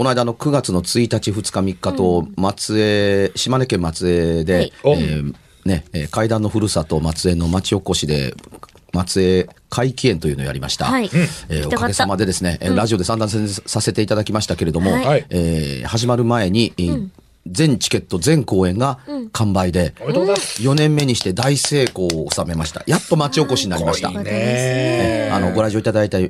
この間の9月の1日2日3日と松江、島根県松江で、はい。おえーね、えー怪談のふるさと松江の町おこしで松江怪奇園というのをやりました。はい。えーおかげさまでですね、えーラジオで散々させていただきましたけれども、はい。えー始まる前に、えー全チケット全公演が完売で、おめでとうございます。4年目にして大成功を収めました。やっと町おこしになりました。あの、ご来場いただいた、あ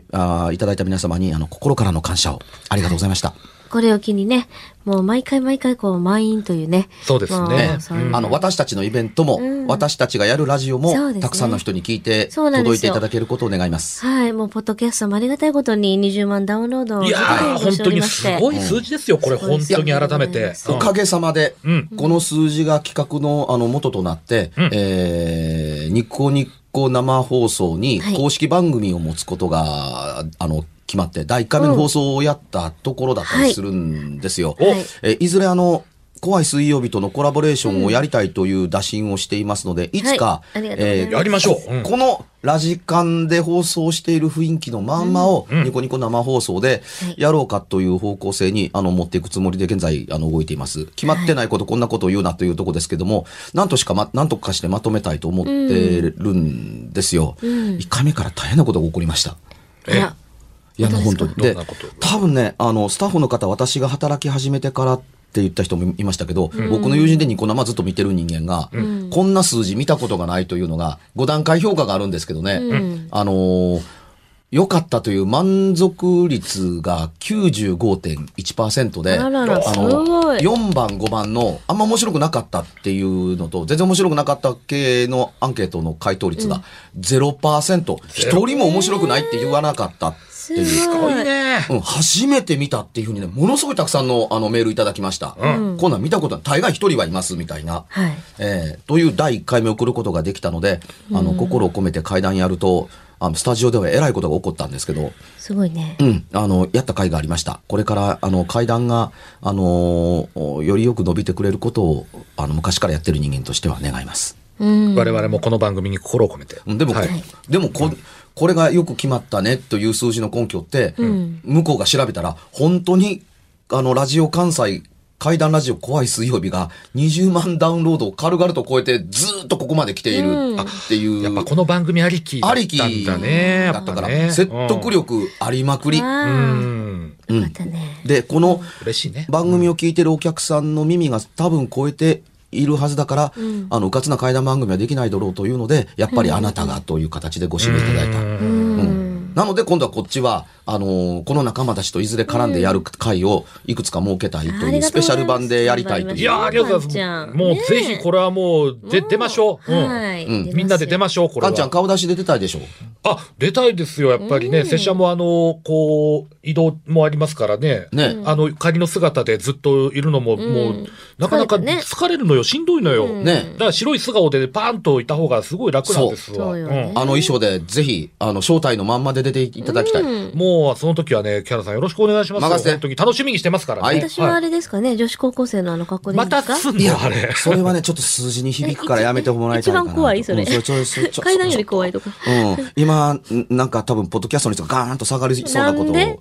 ーいただいた皆様に、あの、心からの感謝を。ありがとうございました。これを機にね、もう毎回毎回こう満員というね。そうですね。あの、私たちのイベントも、うん。私たちがやるラジオも、たくさんの人に聞いて、届いていただけることを願います。はい、もうポッドキャストもありがたいことに20万ダウンロードをいや本当にすごい数字ですよ、これ、本当に改めて。おかげさまで、うん。この数字が企画のあの元となって、うん。えー、ニコニコ生放送にはい。公式番組を持つことが、あの、決まって、第1回目の放送をやったところだったりするんですよ。おはい。えーいずれあの、怖い水曜日とのコラボレーションをやりたいという打診をしていますので、いつか、はい。ありがとうございます。やりましょう。うん。このラジカンで放送している雰囲気のまんまをうん。ニコニコ生放送でやろうかという方向性にあの持っていくつもりで現在あの動いています。決まってないことこんなことを言うなというところですけども、なんとしかま、なんとかしてまとめたいと思ってるんですよ。うん。1回目から大変なことが起こりました。いや、本当に。で多分ね、あの、スタッフの方、私が働き始めてからって言った人もいましたけど、僕の友人でニコ生ずっと見てる人間が、こんな数字見たことがないというのが、5段階評価があるんですけどね、うん。あのー良かったという満足率が95.1%で、あららすごい。4番、5番のあんま面白くなかったっていうのと、全然面白くなかった系のアンケートの回答率が0%、一、人も面白くないって言わなかったって。すごいね。うん、初めて見たっていうふうにね、ものすごいたくさんのあのメールいただきました。うんこんなん見たことない。大概一人はいますみたいな。はい。えーという第1回目を送ることができたので、あの、心を込めて会談やると、あの、スタジオではえらいことが起こったんですけど、すごいねう。ん、あの、やった回がありました。これから、あの、会談が、あのーよりよく伸びてくれることを、あの、昔からやってる人間としては願います。うん。我々もこの番組に心を込めて。うんでも、はいでもこ、これがよく決まったねという数字の根拠って、ん向こうが調べたら、本当に、あの、ラジオ関西、怪談ラジオ怖い水曜日が20万ダウンロードを軽々と超えてずーっとここまで来ているっていう。やっぱこの番組ありきだったんありきだね。やだったから、っぱね。説得力ありまくり。うあん。あ、よかったね。で、この嬉しいね。番組を聞いてるお客さんの耳が多分超えているはずだから、あの、うかつな怪談番組はできないだろうというので、やっぱりあなたがという形でご指名いただいた。うん。なので今度はこっちは、あのーこの仲間たちといずれ絡んでやる会をいくつか設けたいというスペシャル版でやりたいという。いやーありがとうございます。もうぜひこれはもう、で、出ましょう。うんはい。うんみんなで出ましょう、これは。かんちゃん顔出しで出たいでしょあ、出たいですよ、やっぱりね。拙者もあの、こう、移動もありますからね。ねあの、仮の姿でずっといるのも、もう、なかなか疲れたね疲れるのよ、しんどいのよ。ねだから白い素顔でパーンといた方がすごい楽なんですわ。そうそうよねあの衣装でぜひ、あの、正体のまんまで出出ていただきたい。うんもうその時はね、キャラさんよろしくお願いしますよ。任せて本当に楽しみにしてますからね。はい私はあれですかね、女子高校生のあの格好でいいまんですか？たすんの？あれ。それはね、ちょっと数字に響くからやめてもらいたいかな。一番怖い？それうんそれちょそれちょ階段より怖いとか。うん。今、んなんか多分、ポッドキャストの人がガーンと下がりそうなことを言でう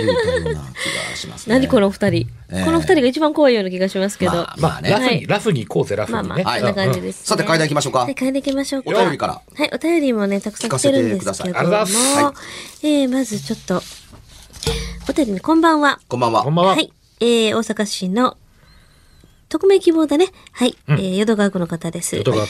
たような気がしますね。何この二人、ええこの二人が一番怖いような気がしますけど。まあまあね。ラフに、はいラフに行こうぜ、ラフにね。まあまあ、こんな感じです、ねさて、階段行きましょうか。はい、階段行きましょうか。お便りからはい、お便りもね、たくさん来てるんですけども。ありがとうございますえー、まずちょっと、お便りね、こんばんは。こんばんは。こんばんは。はい。えー、大阪市の、匿名希望だね。はい。えー、淀川区の方です。淀川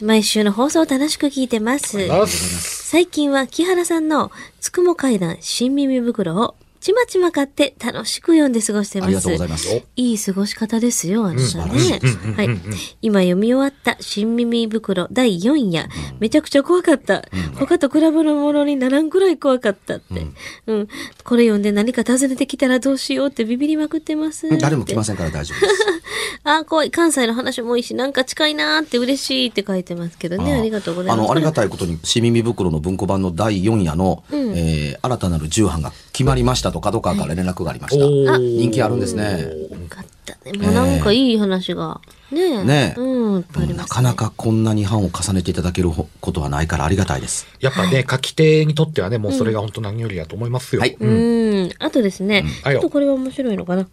毎週の放送を楽しく聞いてます。あす最近は木原さんのつくも階段新耳袋をちまちま買って楽しく読んで過ごしてます。ありがとうございます。いい過ごし方ですよ、あなたね。はい。今読み終わった新耳袋第4夜。めちゃくちゃ怖かった。他と比べるものにならんくらい怖かったって。うん。これ読んで何か尋ねてきたらどうしようってビビりまくってます。誰も来ません。から大丈夫です。あ、怖い。関西の話も多いし、なんか近いなーって嬉しいって書いてますけどね。ありがとうございます。あの、ありがたいことに、しみみ袋の文庫版の第4夜の、えー新たなる重版が決まりましたと角川から連絡がありました。人気あるんですね。よかったね。もうなんかいい話が。ねえ。ねえうん、いっぱいあります、ね。なかなかこんなに版を重ねていただけることはないからありがたいです。やっぱね、書き手にとってはね、もうそれが本当何よりだと思いますよ。はいうん。あとですね、はいよちょっとこれは面白いのかな。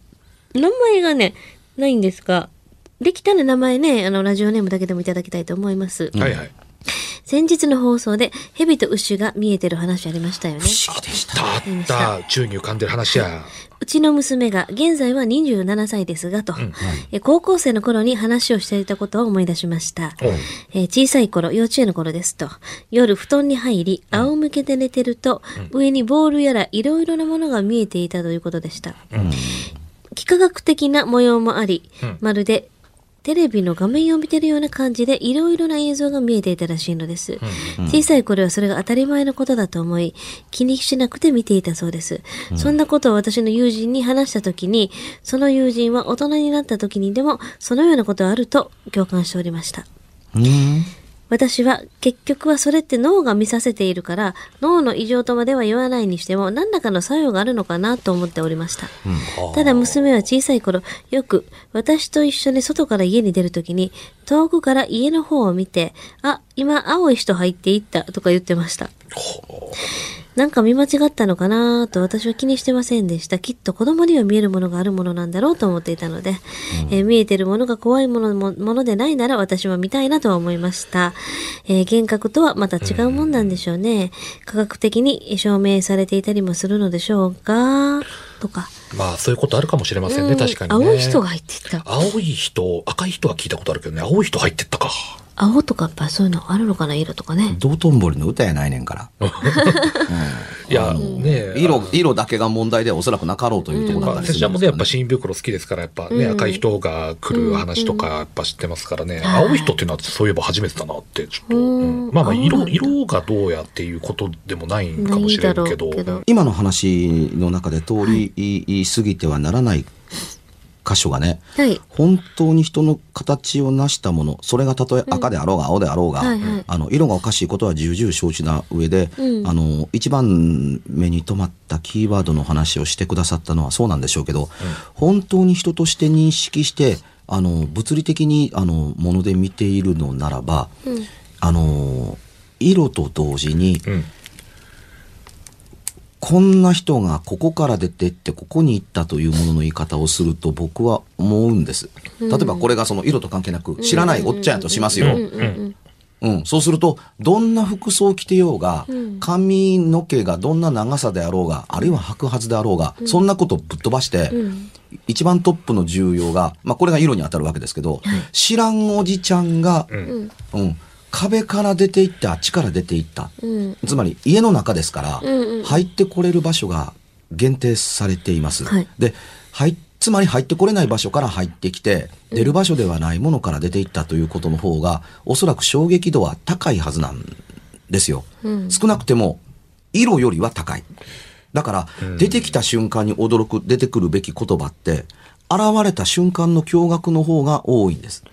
名前がね、ないんですが、できたら名前ね、あの、ラジオネームだけでもいただきたいと思います。はいはい。先日の放送で、蛇と牛が見えてる話ありましたよね。不思議でした。たった、宙に浮かんでる話や。うちの娘が現在は27歳ですがと、え高校生の頃に話をしていたことを思い出しました。えー小さい頃、幼稚園の頃ですと、夜布団に入り、仰向けで寝てると、上にボールやらいろいろなものが見えていたということでした。幾何学的な模様もあり、まるでテレビの画面を見てるような感じでいろいろな映像が見えていたらしいのです。小さい頃はそれが当たり前のことだと思い、気にしなくて見ていたそうです。そんなことを私の友人に話した時に、その友人は大人になった時にでも、そのようなことがあると共感しておりました。うん。私は結局はそれって脳が見させているから脳の異常とまでは言わないにしても何らかの作用があるのかなと思っておりました、ただ娘は小さい頃よく私と一緒に外から家に出るときに遠くから家の方を見てあ今青い人入っていったとか言ってましたなんか見間違ったのかなと私は気にしてませんでした。きっと子供には見えるものがあるものなんだろうと思っていたので、えー見えてるものが怖いものもものでないなら私は見たいなとは思いました。えー幻覚とはまた違うもんなんでしょうね。科学的に証明されていたりもするのでしょうか？とか。まあ、そういうことあるかもしれませんね、うん確かにね。青い人が入っていった。青い人、赤い人は聞いたことあるけどね、青い人入ってったか。青とかやっぱそういうのあるのかな色とかね。道頓堀の歌やないねんから。いや、ね色、色だけが問題ではおそらくなかろうというところだったりす拙者もね、やっぱ。新袋好きですから、やっぱね、赤い人が来る話とか、やっぱ知ってますからね、はい青い人っていうのはそういえば初めてだなって、ちょっと、うん。うん。まあまあ、色、色がどうやっていうことでもないんかもしれんけど。今の話の中で通り過ぎてはならない箇所がね、はい。本当に人の形を成したものそれがたとえ赤であろうが青であろうが、はいはい。あの色がおかしいことは重々承知な上で、うん。あの一番目に留まったキーワードの話をしてくださったのはそうなんでしょうけど、本当に人として認識してあの物理的にあのもので見ているのならば、あの色と同時に、うん。こんな人がここから出てってここに行ったというものの言い方をすると僕は思うんです。例えばこれがその色と関係なく知らないおっちゃんやとしますよ。うんそうするとどんな服装を着てようが、ん。髪の毛がどんな長さであろうがあるいは白髪であろうが、そんなことをぶっ飛ばして、うん。一番トップの重要が、まあ、これが色に当たるわけですけど、知らんおじちゃんが、うん。うん、壁から出て行ってあっちから出て行った。うんつまり家の中ですから、うんうん入ってこれる場所が限定されています。はいで入つまり入ってこれない場所から入ってきて出る場所ではないものから出ていったということの方がおそらく衝撃度は高いはずなんですよ。うん少なくても色よりは高い。だから、出てきた瞬間に驚く出てくるべき言葉って現れた瞬間の驚愕の方が多いんです。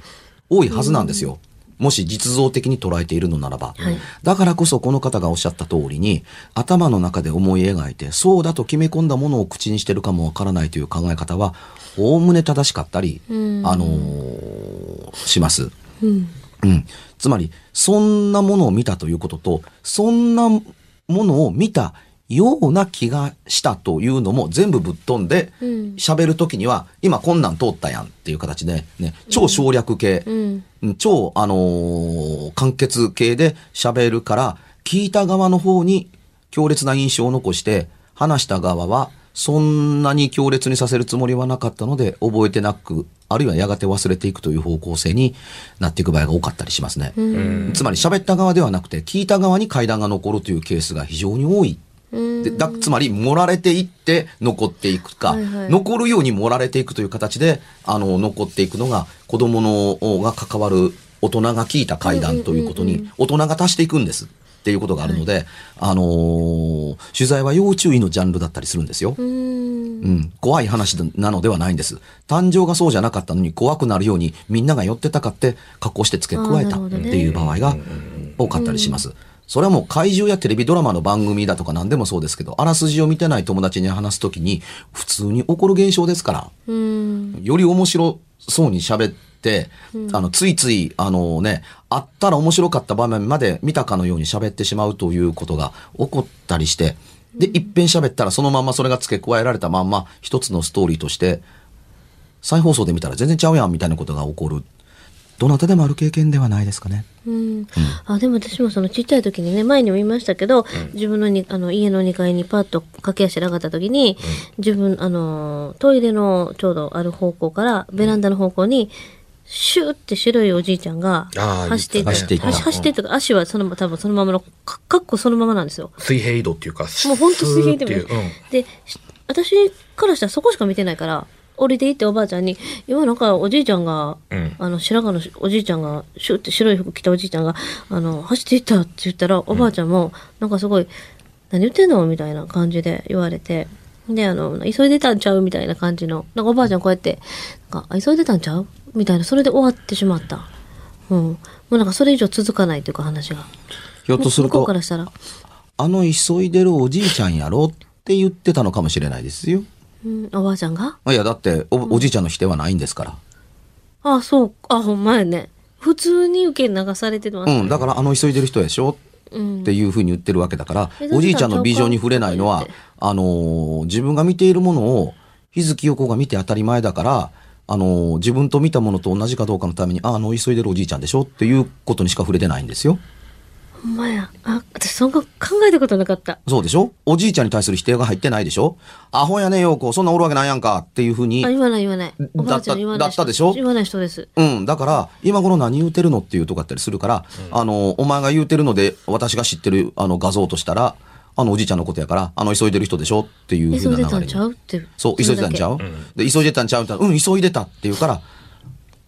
多いはずなんですよ。もし実像的に捉えているのならば、はいだからこそこの方がおっしゃった通りに頭の中で思い描いてそうだと決め込んだものを口にしてるかもわからないという考え方はおおむね正しかったり、うんあのーします。うん。うん、つまりそんなものを見たということとそんなものを見たような気がしたというのも全部ぶっ飛んでうん喋る時には今こんなん通ったやんっていう形で、ね、超省略系、うん。うん超、あのー簡潔系で喋るから聞いた側の方に強烈な印象を残して話した側はそんなに強烈にさせるつもりはなかったので覚えてなくあるいはやがて忘れていくという方向性になっていく場合が多かったりしますね。うんつまり喋った側ではなくて聞いた側に階段が残るというケースが非常に多い。うんでだつまり盛られていって残っていくか、はいはい残るように盛られていくという形であの残っていくのが子供のが関わる大人が聞いた階段ということに大人が足していくんですっていうことがあるので、あのー取材は要注意のジャンルだったりするんですよ。うん。うん、怖い話なのではないんです。誕生がそうじゃなかったのに怖くなるようにみんなが寄ってたかって格好して付け加えたっていう場合が多かったりします。それはもう怪獣やテレビドラマの番組だとか何でもそうですけど、あらすじを見てない友達に話すときに普通に起こる現象ですから、うん。より面白そうに喋って、あの、ついつい、あのね、あったら面白かった場面まで見たかのように喋ってしまうということが起こったりして、で、一遍喋ったらそのまんまそれが付け加えられたまんま一つのストーリーとして、再放送で見たら全然ちゃうやんみたいなことが起こる。どなたでもある経験ではないですかね。うん、あでも私もそのちっちゃい時にね前にも言いましたけど、自分のにあの家の2階にパッと駆け足で上がった時に、自分あのトイレのちょうどある方向からベランダの方向にシューって白いおじいちゃんが走っていった。走っていった。走走っていった。か足はその多分そのままのかかっこそのままなんですよ。水平移動っていうかもうほんと水平でもスーっていう、うん。でし私からしたらそこしか見てないから降りていっておばあちゃんに今なんかおじいちゃんが、うんあの白髪のおじいちゃんがシュッて白い服着たおじいちゃんがあの走っていったって言ったらおばあちゃんもなんかすごい「何言ってんの?」みたいな感じで言われてであの急いでたんちゃうみたいな感じのなんかおばあちゃんこうやってなんかあ急いでたんちゃうみたいなそれで終わってしまった。うん、もうなんかそれ以上続かないというか話が。ひょっとするとか、らしたら、あの急いでるおじいちゃんやろって言ってたのかもしれないですよ。うん、おばあちゃんが？いや、だってお、おじいちゃんの否定はないんですから。あ、そう、あ、ほんまやね。普通に受け流されてます、うん、だからあの急いでる人でしょ？うん。っていうふうに言ってるわけだから、えおじいちゃんのビジョンに触れないのはあのー自分が見ているものを、日月横が見て当たり前だから、あのー自分と見たものと同じかどうかのために、ああの、急いでるおじいちゃんでしょ？っていうことにしか触れてないんですよ。ほんまや。あ、私そんな考えたことなかった。そうでしょ？おじいちゃんに対する否定が入ってないでしょ？アホやね、ようこ、そんなんおるわけないやんかっていうふうにあ、。言わない言わない。おばあちゃん言わない人。だったでしょ？言わない人です。うん。だから、今頃何言うてるのっていうとこあったりするから、あの、お前が言うてるので、私が知ってるあの画像としたら、あのおじいちゃんのことやから、あの急いでる人でしょ？っていうふうな流れに急いでたんちゃう？って。そう、急いでたんちゃう、で、急いでたんちゃう？うん、急いでたって言うから、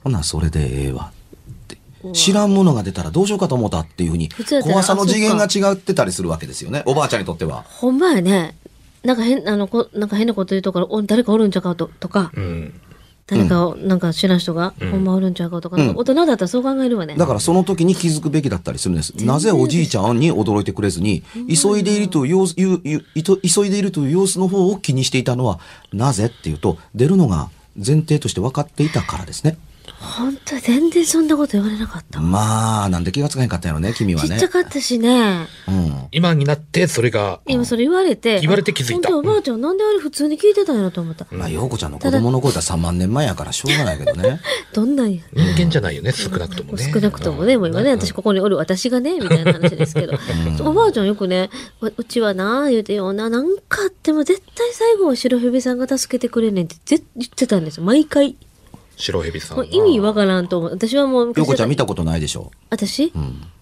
ほな、それでええわ。知らんものが出たらどうしようかと思ったっていうふうに、怖さの次元が違ってたりするわけですよね。おばあちゃんにとっては。ほんまやね。なんか変、あの、こなんか変なこと言うとから、お誰かおるんちゃうかととか、うん誰かを、なんか知らん人が、ほんまおるんちゃうかとか、なんか大人だったらそう考えるわね。だからその時に気づくべきだったりするんです。なぜおじいちゃんに驚いてくれずに、急いでいるという様子、急いでいるという様子の方を気にしていたのは、なぜっていうと、出るのが前提として分かっていたからですね。本当全然そんなこと言われなかった。まあ、なんで気がつかへんかったんやろね、君はねちっちゃ。かったしね。うん。今になってそれが今それ言われて。言われて気づいたあ本当おばあちゃん、なんであれ普通に聞いてたんやろと思った。まあ、陽子ちゃんの子供の声だ3万年前やからしょうがないけどね。どんなんや。人間じゃないよね少なくともね少なくともね、もう今ね、私ここにおる私がね、みたいな話ですけど。おばあちゃんよくね、ううちはな、言うてよな、なんかあっても絶対最後は白蛇さんが助けてくれんねんってぜ言ってたんですよ、毎回。白蛇さんはもう意味わからんと思う。私はもう昔陽子ちゃん見たことないでしょ？私、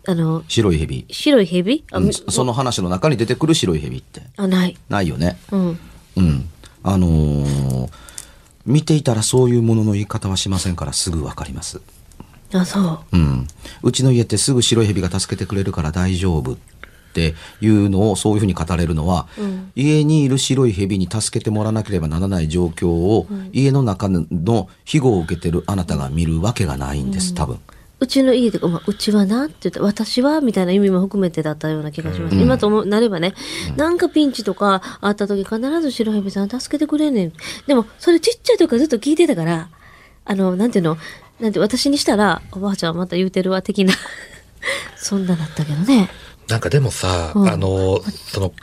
あの、白い蛇。白い蛇？あ、うんみその話の中に出てくる白い蛇って。あ、ない。ないよね。うん。うん。あのー見ていたらそういうものの言い方はしませんからすぐわかります。あ、そう。うん。うちの家ってすぐ白い蛇が助けてくれるから大丈夫っていうのをそういうふうに語れるのは、うん家にいる白い蛇に助けてもらわなければならない状況を、家の中の庇護を受けてるあなたが見るわけがないんです、多分。ううちの家とか、まあ、うちはなって言った私はみたいな意味も含めてだったような気がします。今ともなればね、なんかピンチとかあった時必ず白蛇さん助けてくれんねん。でも、それちっちゃい時からずっと聞いてたから、あの、なんていうの、なんて私にしたら、おばあちゃんはまた言うてるわ、的な。そんなだったけどね。なんかでもさ、うんあの、その、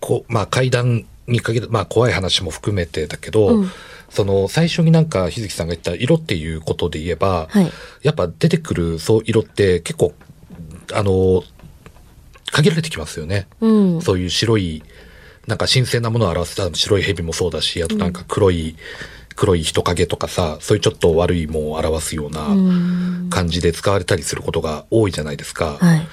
こう、まあ階段に限る、まあ怖い話も含めてだけど、うんその最初になんか日月さんが言った色っていうことで言えば、はいやっぱ出てくるそう色って結構、あの、限られてきますよね。うん。そういう白い、なんか新鮮なものを表すた白い蛇もそうだし、あとなんか黒い、黒い人影とかさ、そういうちょっと悪いものを表すよううなん感じで使われたりすることが多いじゃないですか。はい。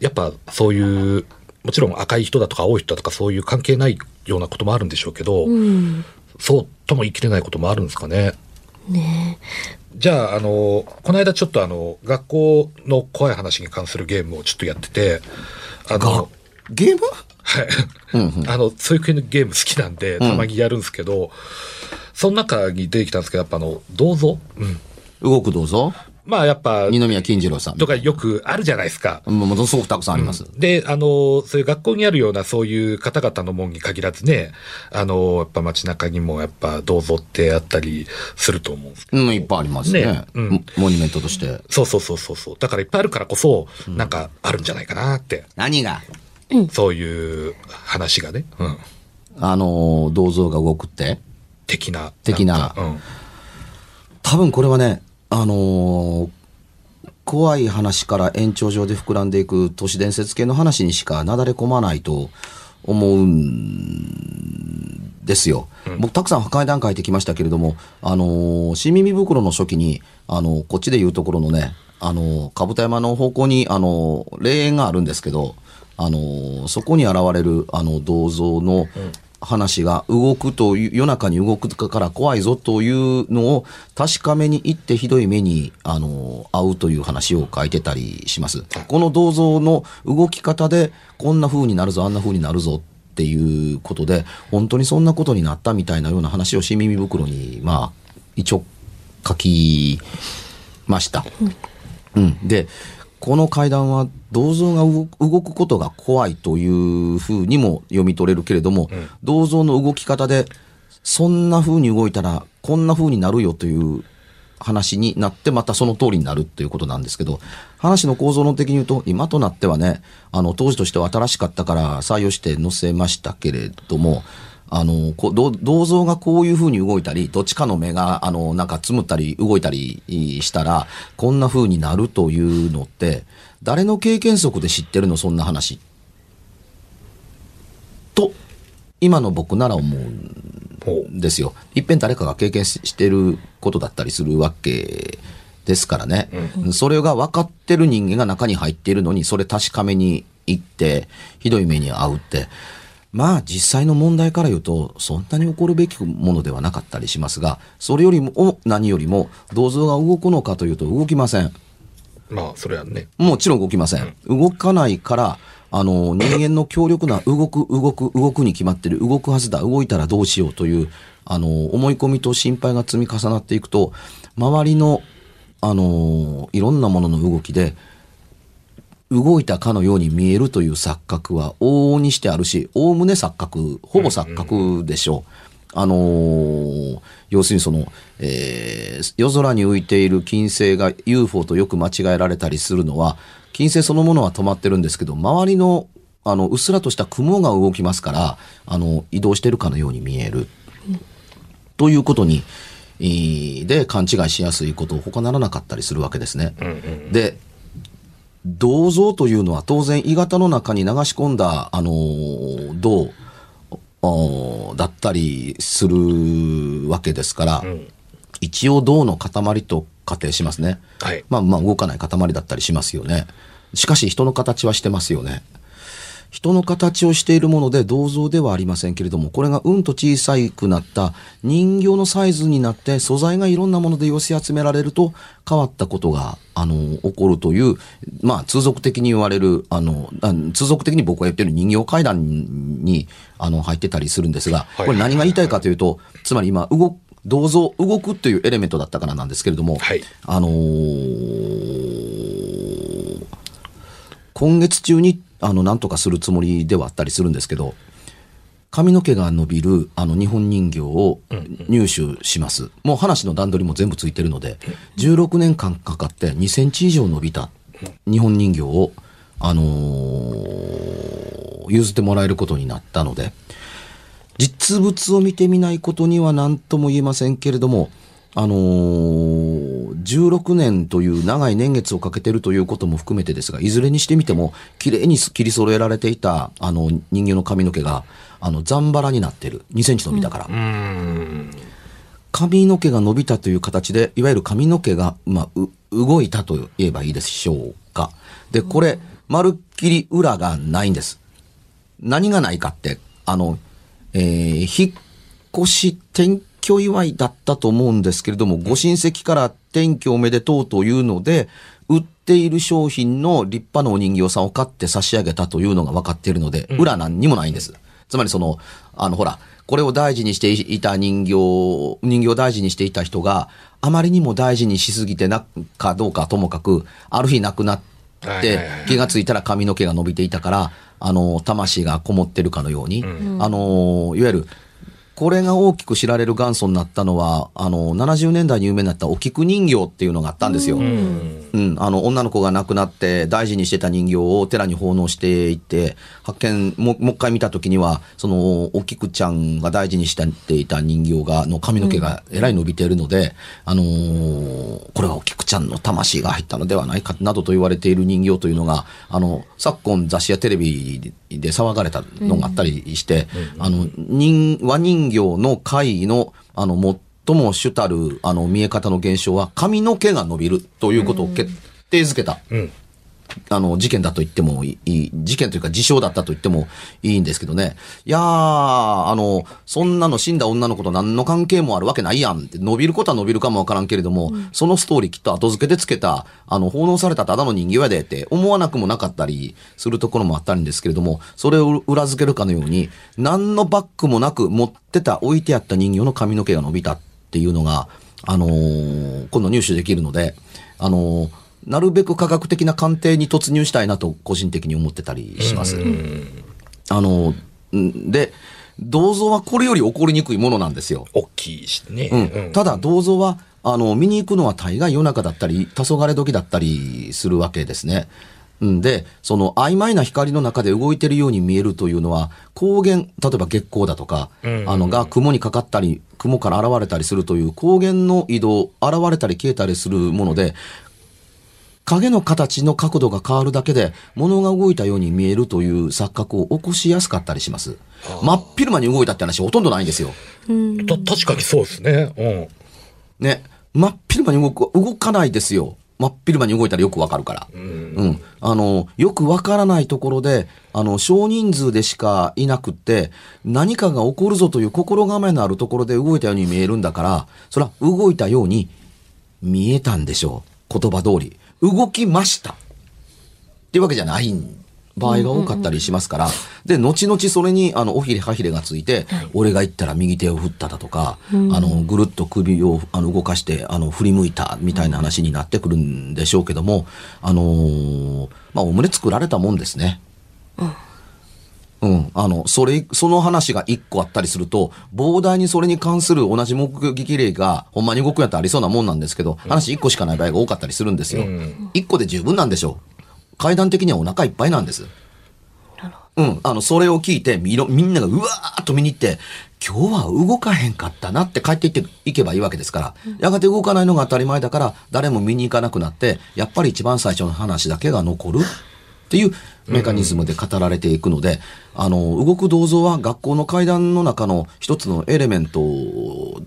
やっぱそういう、もちろん赤い人だとか青い人だとかそういう関係ないようなこともあるんでしょうけど、うん。そうとも言い切れないこともあるんですかね。ねじゃあ、あの、この間ちょっとあの、学校の怖い話に関するゲームをちょっとやってて、あの、ゲーム？はい。うんうん あの、そういう系のゲーム好きなんで、たまにやるんですけど、その中に出てきたんですけど、やっぱあの、銅像？うん。動くどうぞ。まあやっぱ、二宮金次郎さん。とかよくあるじゃないですか。ものすごくたくさんあります。で、あの、そういう学校にあるようなそういう方々の門に限らずね、あの、やっぱ街中にもやっぱ銅像ってあったりすると思うんですけどうん、いっぱいありますね。ねうんモモニュメントとして。そうそうそうそうそう。だからいっぱいあるからこそ、なんかあるんじゃないかなって、何が？そういう話がね、うん。あのー、銅像が動くって？的な。的なうん。多分これはね、あのー怖い話から延長上で膨らんでいく都市伝説系の話にしかなだれ込まないと思うんですよ。僕たくさん破壊談書いてきましたけれども、あのー新耳袋の初期に、あのこっちでいうところのね、あのかぶた山の方向に、あの霊園があるんですけど、あのそこに現れる、あの、銅像の話が動くという、夜中に動くから怖いぞというのを確かめに行ってひどい目に、あの、遭うという話を書いてたりします。この銅像の動き方で、こんな風になるぞ、あんな風になるぞっていうことで、本当にそんなことになったみたいなような話を新耳袋に、まあ、一応書きました。うん、でこの階段は銅像が動くことが怖いというふうにも読み取れるけれども、銅像の動き方でそんなふうに動いたらこんなふうになるよという話になってまたその通りになるということなんですけど話の構造論的に言うと今となってはねあの当時としては新しかったから採用して載せましたけれどもあの、こう銅銅像がこういう風に動いたり、どっちかの目が、あの、なんかつむったり動いたりしたら、こんな風になるというのって、誰の経験則で知ってるの、そんな話。と、今の僕なら思うんほですよ。いっぺん誰かが経験ししてることだったりするわけですからね。それが分かってる人間が中に入っているのに、それ確かめに行って、ひどい目に遭うって。まあ実際の問題から言うと、そんなに起こるべきものではなかったりしますが、それよりも、何よりも、銅像が動くのかというと動きません。まあ、それはね。もちろん動きません。動かないから、あの、人間の強力な動く、動く、動くに決まってる、動くはずだ、動いたらどうしようという、あの、思い込みと心配が積み重なっていくと、周りの、あの、いろんなものの動きで、動いたかのように見えるという錯覚は往々にしてあるし、おおむね錯覚、ほぼ錯覚でしょう。あのー要するにその、えー夜空に浮いている金星が UFO とよく間違えられたりするのは、金星そのものは止まってるんですけど、周りの、あの、うっすらとした雲が動きますから、あの、移動してるかのように見える。ということに、えーで、勘違いしやすいこと、他ならなかったりするわけですね。で、銅像というのは当然鋳型の中に流し込んだ、あのー銅だったりするわけですから、一応銅の塊と仮定しますね。はい。まあまあ動かない塊だったりしますよね。しかし人の形はしてますよね。人の形をしているもので銅像ではありませんけれども、これがうんと小さくなった人形のサイズになって素材がいろんなもので寄せ集められると変わったことが、あの、起こるという、まあ通俗的に言われる、あの、あ通俗的に僕が言ってる人形階段に、あの、入ってたりするんですが、はい。これ何が言いたいかというと、つまり今、動く、銅像、動くというエレメントだったからなんですけれども、はい。あのー今月中に、あの、なんとかするつもりではあったりするんですけど、髪の毛が伸びる、あの、日本人形を入手します。もう話の段取りも全部ついてるので、16年間かかって2センチ以上伸びた日本人形を、あのー譲ってもらえることになったので、実物を見てみないことには何とも言えませんけれども、あのー16年という長い年月をかけてるということも含めてですが、いずれにしてみても、綺麗に切り揃えられていた、あの、人形の髪の毛が、あの、ザンバラになってる。2センチ伸びたから。うん。髪の毛が伸びたという形で、いわゆる髪の毛が、まあ、う動いたと言えばいいでしょうか。で、これ、まるっきり裏がないんです。何がないかって、あの、えー引っ越し転居祝いだったと思うんですけれども、ご親戚から転居おめでとうというので、売っている商品の立派なお人形さんを買って差し上げたというのが分かっているので、裏何にもないんです。つまりその、あの、ほら、これを大事にしていた人形、人形を大事にしていた人があまりにも大事にしすぎてな、かどうかともかく、ある日亡くなっはいて気がついたら髪の毛が伸びていたから、あの、魂がこもってるかのように、あの、いわゆる、これが大きく知られる元祖になったのは、あの、70年代に有名になったお菊人形っていうのがあったんですよ。うん、あの、女の子が亡くなって大事にしてた人形を寺に奉納していって、発見、もうもう一回見た時には、その、お菊ちゃんが大事にしていた人形が、の髪の毛がえらい伸びているので、あのーこれはお菊ちゃんの魂が入ったのではないか、などと言われている人形というのが、あの、昨今雑誌やテレビで騒がれたのがあったりして、あの、人、和人形業の会の、あの、最も主たる、あの、見え方の現象は、髪の毛が伸びるということを決定づけた。うん。あの、事件だと言ってもいい、事件というか事象だったと言ってもいいんですけどね。いやー、あの、そんなの死んだ女の子と何の関係もあるわけないやんって、伸びることは伸びるかもわからんけれども、そのストーリーきっと後付けでつけた、あの、奉納されたただの人形やでって思わなくもなかったりするところもあったんですけれども、それを裏付けるかのように、何のバックもなく持ってた、置いてあった人形の髪の毛が伸びたっていうのが、あのー今度入手できるので、あのーなるべく科学的な鑑定に突入したいなと個人的に思ってたりします。あの、んで、銅像はこれより起こりにくいものなんですよ。大きいしね。うん。ただ銅像は、あの、見に行くのは大概夜中だったり、黄昏時だったりするわけですね。うんで、その曖昧な光の中で動いてるように見えるというのは、光源、例えば月光だとか、あの、が雲にかかったり、雲から現れたりするという光源の移動、現れたり消えたりするもので、影の形の角度が変わるだけで物が動いたように見えるという錯覚を起こしやすかったりします。真っ昼間に動いたって話ほとんどないんですよ。た確かにそうですね。ね。真っ昼間に動く、動かないですよ。真っ昼間に動いたらよくわかるから。うん。あの、よくわからないところで、あの、少人数でしかいなくって、何かが起こるぞという心構えのあるところで動いたように見えるんだから、それは動いたように見えたんでしょう。言葉通り。動きました。っていうわけじゃない場合が多かったりしますから、で、後々それに、あの、おひれはひれがついて、俺が行ったら右手を振っただとか、あの、ぐるっと首をあの動かして、あの、振り向いたみたいな話になってくるんでしょうけども、あのーまあ、お胸作られたもんですね。うん。あの、それ、その話が一個あったりすると、膨大にそれに関する同じ目撃例が、ほんまに動くんやったらありそうなもんなんですけど、話一個しかない場合が多かったりするんですよ。一個で十分なんでしょう。階段的にはお腹いっぱいなんです。うん。あの、それを聞いて、みろみんながうわーっと見に行って、今日は動かへんかったなって帰っていっていけばいいわけですから、やがて動かないのが当たり前だから、誰も見に行かなくなって、やっぱり一番最初の話だけが残るっていうメカニズムで語られていくので、あの、動く銅像は学校の階段の中の一つのエレメント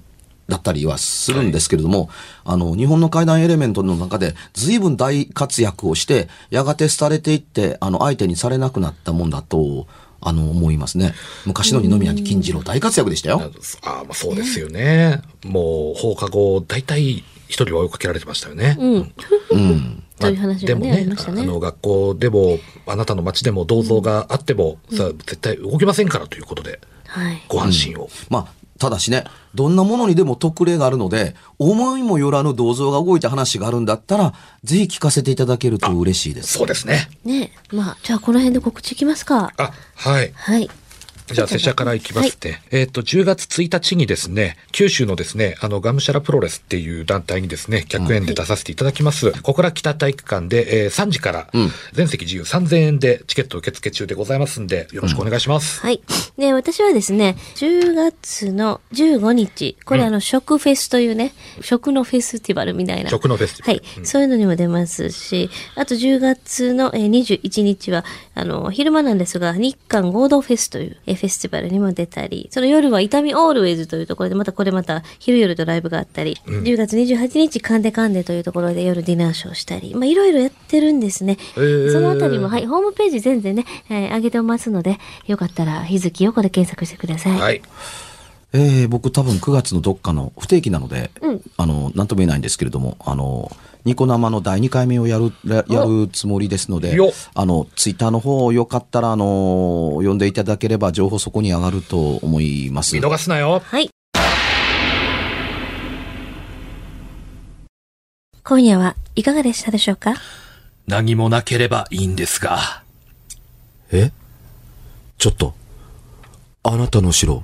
だったりはするんですけれども、あの、日本の階段エレメントの中で随分大活躍をして、やがて廃れていって、あの、相手にされなくなったもんだと、あの、思いますね。昔の二宮金次郎大活躍でしたよ。ああ、まあそうですよね。もう放課後、大体一人は追いかけられてましたよね。うん。うん。そういう話がね、でもねありましたね。あの学校でもあなたの町でも銅像があっても、さ絶対動きませんからということではい。ご安心を、まあ、ただしね、どんなものにでも特例があるので、思いもよらぬ銅像が動いた話があるんだったら、ぜひ聞かせていただけると嬉しいです。そうですね。ねえ。まあ、じゃあこの辺で告知いきますか。あ、はい。はい。じゃあ、拙者からいきますね。えっ、と、10月1日にですね、九州のですね、あの、ガムシャラプロレスっていう団体にですね、100円で出させていただきます。小倉北体育館で、えー3時から、全席自由3000円でチケット受付中でございますんで、よろしくお願いします。はい。で、私はですね、10月の15日、これあの、食フェスというね、食のフェスティバルみたいな。食のフェスティバルはい。そういうのにも出ますし、あと10月のえー21日は、あの、昼間なんですが、日韓合同フェスというえーフェスティバルにも出たり、その夜は痛みオールウェイズというところで、またこれまた昼夜とライブがあったり、10月28日、カンデカンデというところで夜ディナーショーしたり、まあいろいろやってるんですね。ーそのあたりも、はい、ホームページ全然ね、えー上げてますので、よかったら日月横で検索してください。はい。えー僕多分9月のどっかの不定期なので、あの、なんとも言えないんですけれども、あの、ニコ生の第2回目をやる、ややるつもりですのでよ、あの、ツイッターの方よかったら、あの、読んでいただければ情報そこに上がると思います見。逃すなよ。はい。今夜はいかがでしたでしょうか？何もなければいいんですが。え？ちょっと、あなたの城、